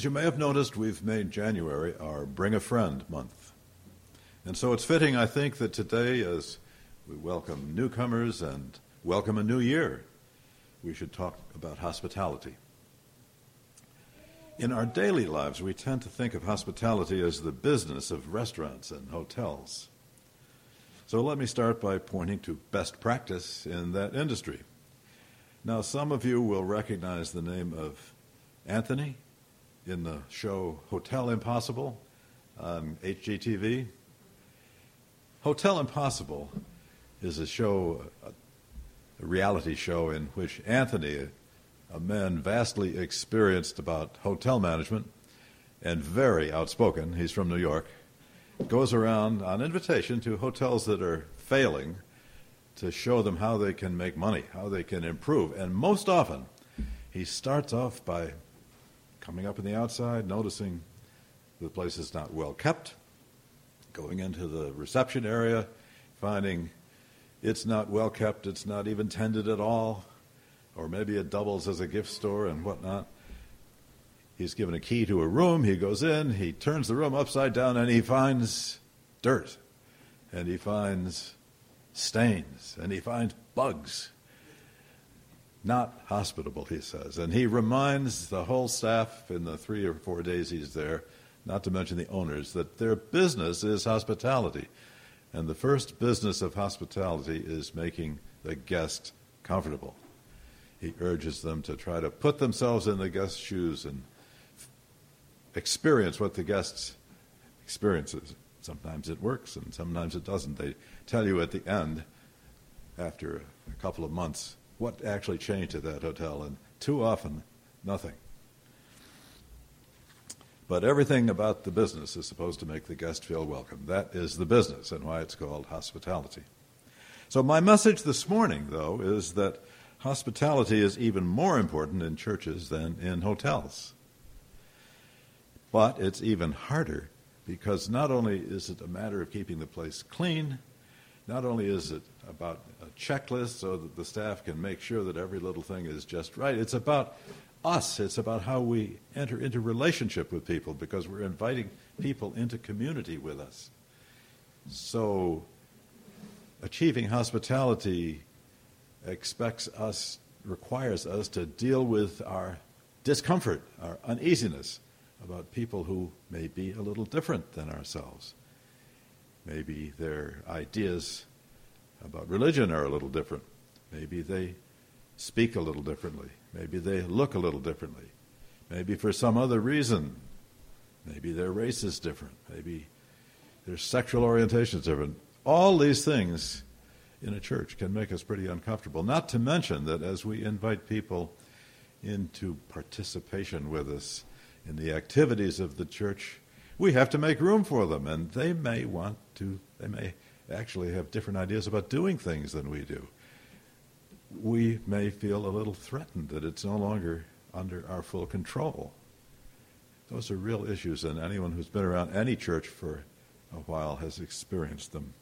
As you may have noticed, we've made January our Bring a Friend month. And so it's fitting, I think, that today, as we welcome newcomers and welcome a new year, we should talk about hospitality. In our daily lives, we tend to think of hospitality as the business of restaurants and hotels. So let me start by pointing to best practice in that industry. Now, some of you will recognize the name of Anthony in the show Hotel Impossible um, on HGTV. Hotel Impossible is a show, a reality show in which Anthony, a man vastly experienced about hotel management and very outspoken, he's from New York, goes around on invitation to hotels that are failing to show them how they can make money, how they can improve. And most often, he starts off by coming up in the outside, noticing the place is not well kept, going into the reception area, finding it's not well kept, it's not even tended at all, or maybe it doubles as a gift store and whatnot. He's given a key to a room. He goes in, he turns the room upside down, and he finds dirt, and he finds stains, and he finds bugs. Not hospitable, he says. And he reminds the whole staff in the three or four days he's there, not to mention the owners, that their business is hospitality. And the first business of hospitality is making the guest comfortable. He urges them to try to put themselves in the guest's shoes and experience what the guest experiences. Sometimes it works and sometimes it doesn't. They tell you at the end, after a couple of months, what actually changed at that hotel, and too often, nothing. But everything about the business is supposed to make the guest feel welcome. That is the business and why it's called hospitality. So, my message this morning, though, is that hospitality is even more important in churches than in hotels. But it's even harder because not only is it a matter of keeping the place clean, not only is it about a checklist so that the staff can make sure that every little thing is just right, it's about us. It's about how we enter into relationship with people because we're inviting people into community with us. So, achieving hospitality expects us, requires us to deal with our discomfort, our uneasiness, about people who may be a little different than ourselves. Maybe their ideas about religion are a little different. Maybe they speak a little differently. Maybe they look a little differently. Maybe for some other reason. Maybe their race is different. Maybe their sexual orientation is different. All these things in a church can make us pretty uncomfortable. Not to mention that as we invite people into participation with us, in the activities of the church, we have to make room for them, and they may want to, they may actually have different ideas about doing things than we do. We may feel a little threatened that it's no longer under our full control. Those are real issues, and anyone who's been around any church for a while has experienced them.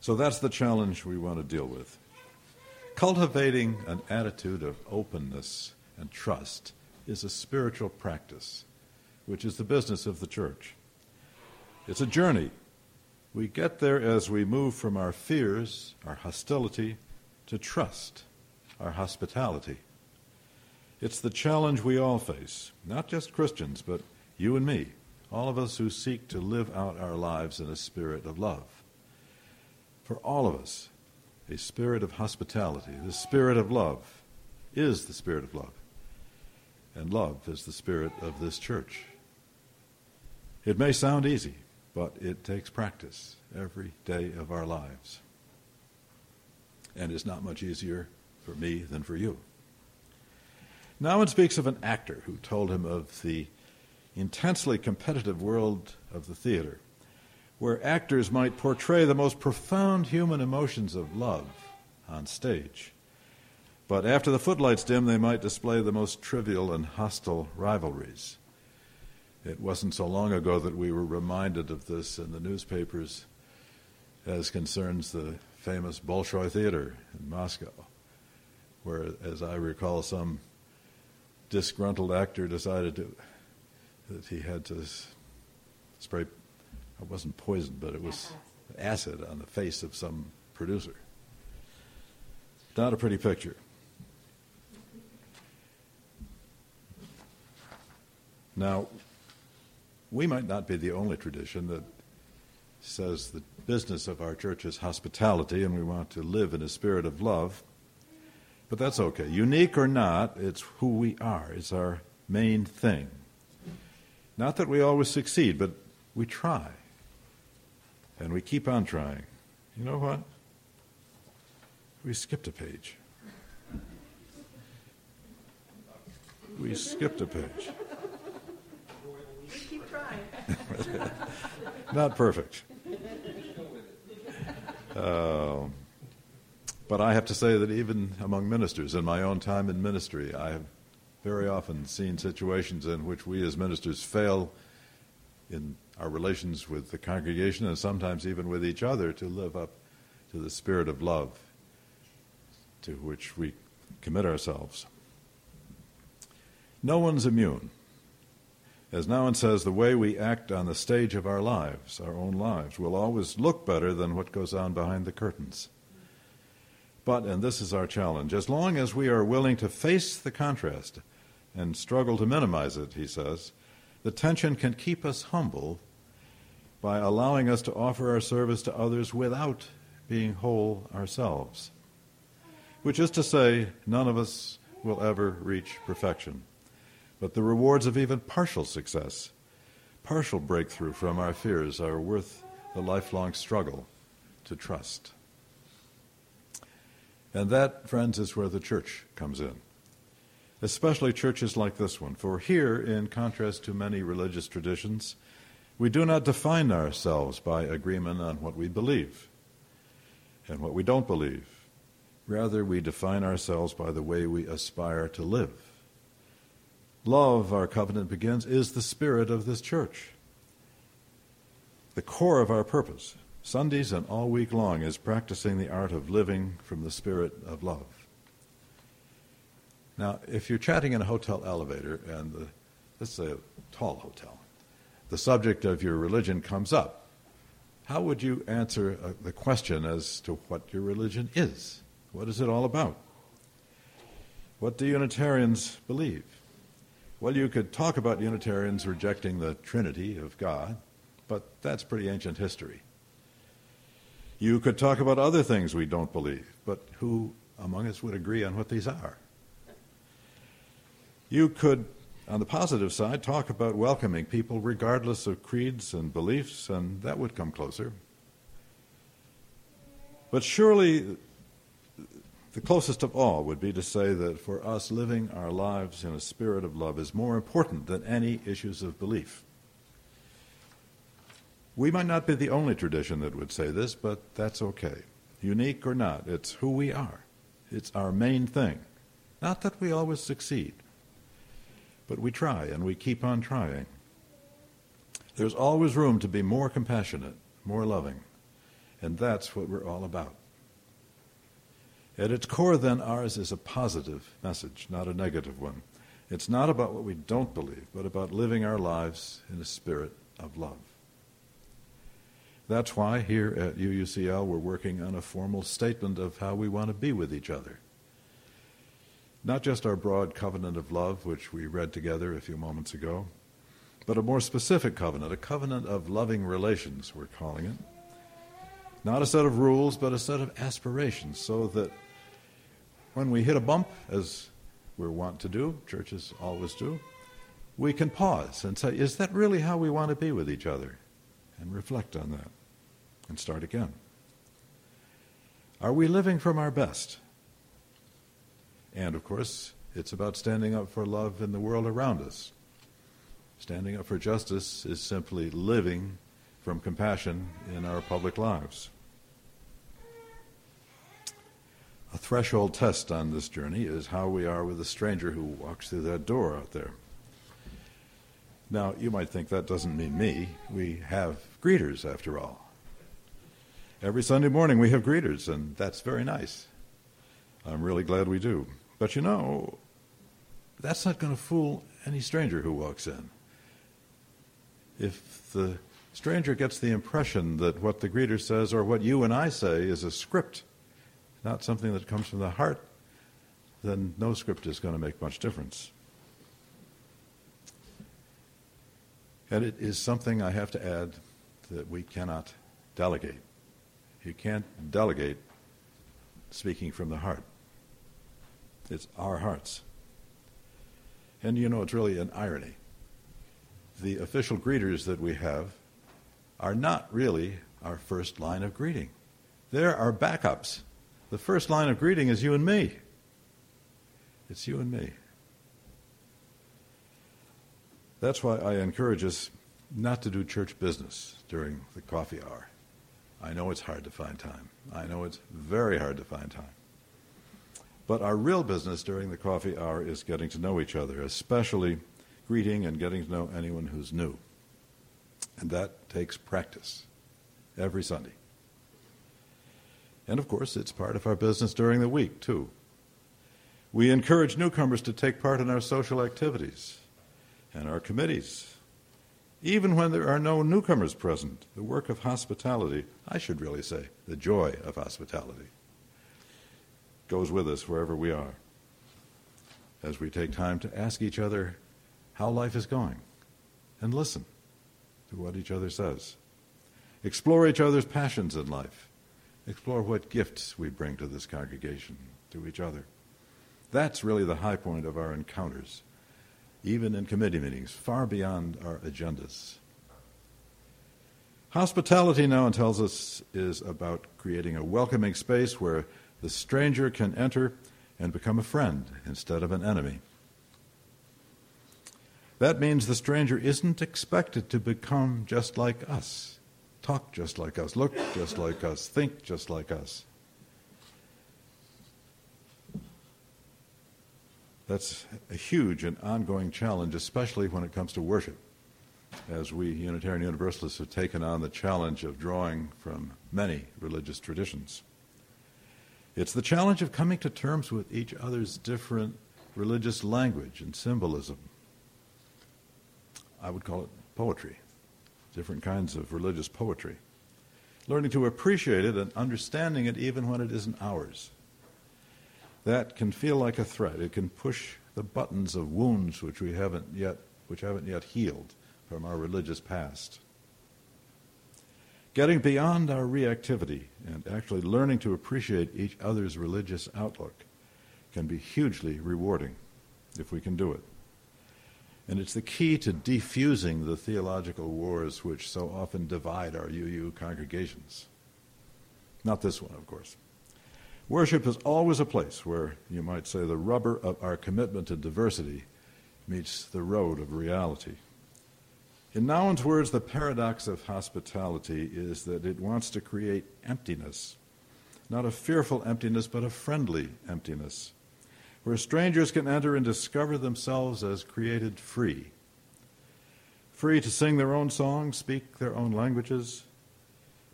So that's the challenge we want to deal with. Cultivating an attitude of openness and trust is a spiritual practice, which is the business of the church. It's a journey. We get there as we move from our fears, our hostility, to trust, our hospitality. It's the challenge we all face, not just Christians, but you and me, all of us who seek to live out our lives in a spirit of love. For all of us, a spirit of hospitality, the spirit of love, is the spirit of love and love is the spirit of this church. It may sound easy, but it takes practice every day of our lives. And it's not much easier for me than for you. Nouwen speaks of an actor who told him of the intensely competitive world of the theater, where actors might portray the most profound human emotions of love on stage. But after the footlights dim, they might display the most trivial and hostile rivalries. It wasn't so long ago that we were reminded of this in the newspapers as concerns the famous Bolshoi Theater in Moscow, where, as I recall, some disgruntled actor decided to, that he had to spray, it wasn't poison, but it was acid on the face of some producer. Not a pretty picture. Now, we might not be the only tradition that says the business of our church is hospitality and we want to live in a spirit of love. But that's okay. Unique or not, it's who we are, it's our main thing. Not that we always succeed, but we try. And we keep on trying. You know what? We skipped a page. We skipped a page. Not perfect. Uh, but I have to say that even among ministers, in my own time in ministry, I have very often seen situations in which we as ministers fail in our relations with the congregation and sometimes even with each other to live up to the spirit of love to which we commit ourselves. No one's immune. As Nouwen says, the way we act on the stage of our lives, our own lives, will always look better than what goes on behind the curtains. But, and this is our challenge, as long as we are willing to face the contrast and struggle to minimize it, he says, the tension can keep us humble by allowing us to offer our service to others without being whole ourselves. Which is to say, none of us will ever reach perfection but the rewards of even partial success, partial breakthrough from our fears, are worth the lifelong struggle to trust. And that, friends, is where the church comes in. Especially churches like this one. For here, in contrast to many religious traditions, we do not define ourselves by agreement on what we believe and what we don't believe. Rather, we define ourselves by the way we aspire to live love, our covenant begins, is the spirit of this church. The core of our purpose, Sundays and all week long, is practicing the art of living from the spirit of love. Now, if you're chatting in a hotel elevator, and the, let's say a tall hotel, the subject of your religion comes up, how would you answer uh, the question as to what your religion is? What is it all about? What do Unitarians believe? Well, you could talk about Unitarians rejecting the Trinity of God, but that's pretty ancient history. You could talk about other things we don't believe, but who among us would agree on what these are? You could, on the positive side, talk about welcoming people regardless of creeds and beliefs, and that would come closer. But surely the closest of all would be to say that for us, living our lives in a spirit of love is more important than any issues of belief. We might not be the only tradition that would say this, but that's okay. Unique or not, it's who we are. It's our main thing. Not that we always succeed, but we try and we keep on trying. There's always room to be more compassionate, more loving, and that's what we're all about. At its core, then, ours is a positive message, not a negative one. It's not about what we don't believe, but about living our lives in a spirit of love. That's why here at UUCL we're working on a formal statement of how we want to be with each other. Not just our broad covenant of love, which we read together a few moments ago, but a more specific covenant, a covenant of loving relations, we're calling it. Not a set of rules, but a set of aspirations, so that when we hit a bump, as we're wont to do, churches always do, we can pause and say, is that really how we want to be with each other? And reflect on that and start again. Are we living from our best? And of course, it's about standing up for love in the world around us. Standing up for justice is simply living from compassion in our public lives. A threshold test on this journey is how we are with a stranger who walks through that door out there. Now, you might think that doesn't mean me. We have greeters, after all. Every Sunday morning we have greeters, and that's very nice. I'm really glad we do. But you know, that's not going to fool any stranger who walks in. If the stranger gets the impression that what the greeter says or what you and I say is a script, not something that comes from the heart, then no script is going to make much difference. And it is something I have to add that we cannot delegate. You can't delegate speaking from the heart. It's our hearts. And you know, it's really an irony. The official greeters that we have are not really our first line of greeting. They're our backups. The first line of greeting is you and me. It's you and me. That's why I encourage us not to do church business during the coffee hour. I know it's hard to find time. I know it's very hard to find time. But our real business during the coffee hour is getting to know each other, especially greeting and getting to know anyone who's new. And that takes practice every Sunday. And of course, it's part of our business during the week, too. We encourage newcomers to take part in our social activities and our committees. Even when there are no newcomers present, the work of hospitality, I should really say, the joy of hospitality, goes with us wherever we are as we take time to ask each other how life is going and listen to what each other says. Explore each other's passions in life. Explore what gifts we bring to this congregation, to each other. That's really the high point of our encounters, even in committee meetings, far beyond our agendas. Hospitality, Nouwen tells us, is about creating a welcoming space where the stranger can enter and become a friend instead of an enemy. That means the stranger isn't expected to become just like us, talk just like us, look just like us, think just like us. That's a huge and ongoing challenge, especially when it comes to worship, as we Unitarian Universalists have taken on the challenge of drawing from many religious traditions. It's the challenge of coming to terms with each other's different religious language and symbolism. I would call it poetry, different kinds of religious poetry. Learning to appreciate it and understanding it even when it isn't ours. That can feel like a threat. It can push the buttons of wounds which we haven't yet which haven't yet healed from our religious past. Getting beyond our reactivity and actually learning to appreciate each other's religious outlook can be hugely rewarding if we can do it. And it's the key to defusing the theological wars which so often divide our UU congregations. Not this one, of course. Worship is always a place where, you might say, the rubber of our commitment to diversity meets the road of reality. In Nouwen's words, the paradox of hospitality is that it wants to create emptiness, not a fearful emptiness, but a friendly emptiness where strangers can enter and discover themselves as created free. Free to sing their own songs, speak their own languages,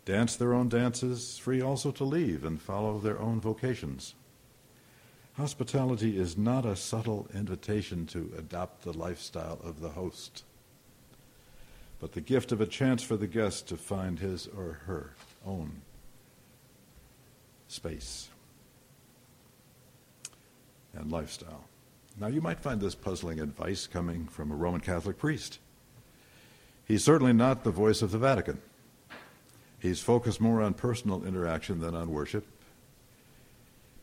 dance their own dances, free also to leave and follow their own vocations. Hospitality is not a subtle invitation to adopt the lifestyle of the host, but the gift of a chance for the guest to find his or her own space and lifestyle. Now, you might find this puzzling advice coming from a Roman Catholic priest. He's certainly not the voice of the Vatican. He's focused more on personal interaction than on worship.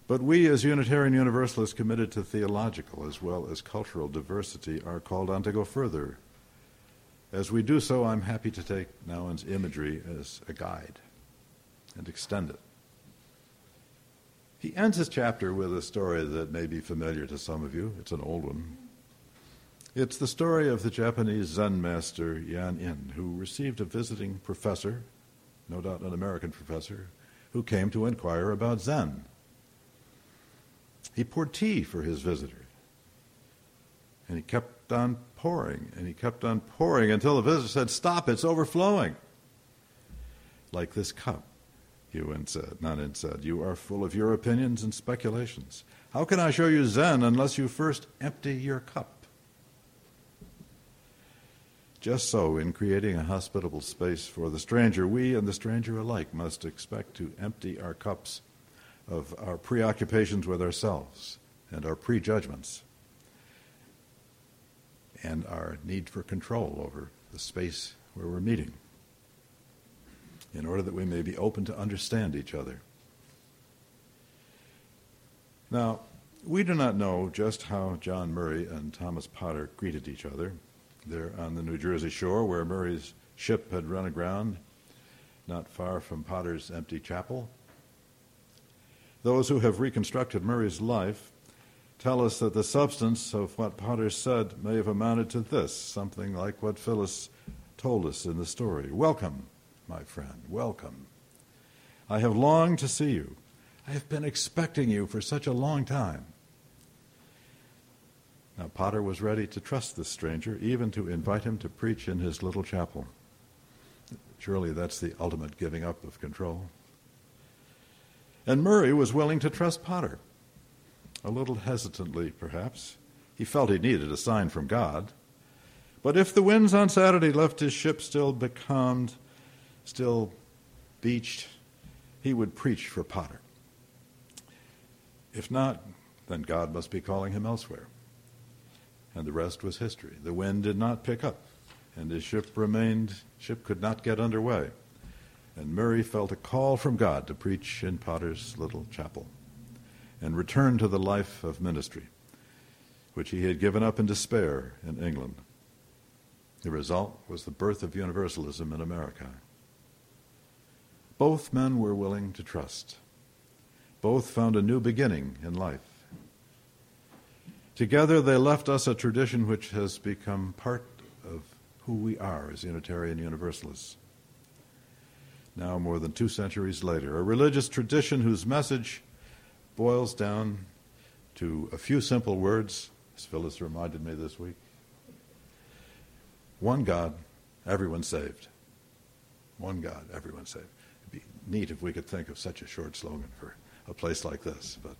But we, as Unitarian Universalists committed to theological as well as cultural diversity, are called on to go further. As we do so, I'm happy to take Nouwen's imagery as a guide and extend it. He ends his chapter with a story that may be familiar to some of you. It's an old one. It's the story of the Japanese Zen master Nanin, who received a visiting professor, no doubt an American professor, who came to inquire about Zen. He poured tea for his visitor, and he kept on pouring, and he kept on pouring until the visitor said, Stop, it's overflowing. Like this cup Yuan said, Nanin said, You are full of your opinions and speculations. How can I show you Zen unless you first empty your cup? Just so, in creating a hospitable space for the stranger, we and the stranger alike must expect to empty our cups of our preoccupations with ourselves and our prejudgments and our need for control over the space where we're meeting in order that we may be open to understand each other. Now, we do not know just how John Murray and Thomas Potter greeted each other there on the New Jersey shore where Murray's ship had run aground, not far from Potter's empty chapel. Those who have reconstructed Murray's life tell us that the substance of what Potter said may have amounted to this, something like what Phyllis told us in the story. Welcome, my friend, welcome. I have longed to see you. I have been expecting you for such a long time. Now, Potter was ready to trust this stranger, even to invite him to preach in his little chapel. Surely that's the ultimate giving up of control. And Murray was willing to trust Potter. A little hesitantly, perhaps. He felt he needed a sign from God. But if the winds on Saturday left his ship still becalmed, still beached, he would preach for Potter. If not, then God must be calling him elsewhere and the rest was history. The wind did not pick up, and his ship remained, ship could not get underway. And Murray felt a call from God to preach in Potter's little chapel and return to the life of ministry, which he had given up in despair in England. The result was the birth of universalism in America. Both men were willing to trust. Both found a new beginning in life. Together, they left us a tradition which has become part of who we are as Unitarian Universalists. Now, more than two centuries later, a religious tradition whose message boils down to a few simple words, as Phyllis reminded me this week one God, everyone saved. One God, everyone saved. Neat if we could think of such a short slogan for a place like this, but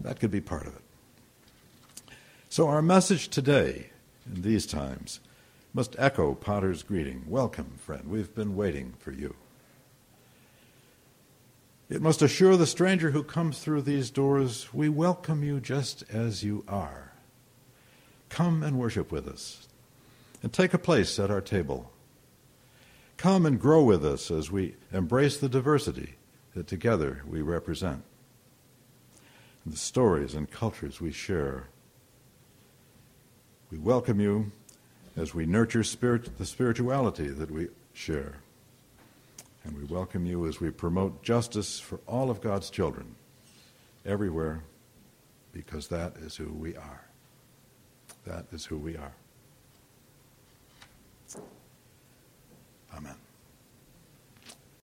that could be part of it. So, our message today, in these times, must echo Potter's greeting Welcome, friend. We've been waiting for you. It must assure the stranger who comes through these doors we welcome you just as you are. Come and worship with us, and take a place at our table. Come and grow with us as we embrace the diversity that together we represent, the stories and cultures we share we welcome you as we nurture spirit, the spirituality that we share. And we welcome you as we promote justice for all of God's children everywhere because that is who we are. That is who we are. Amen.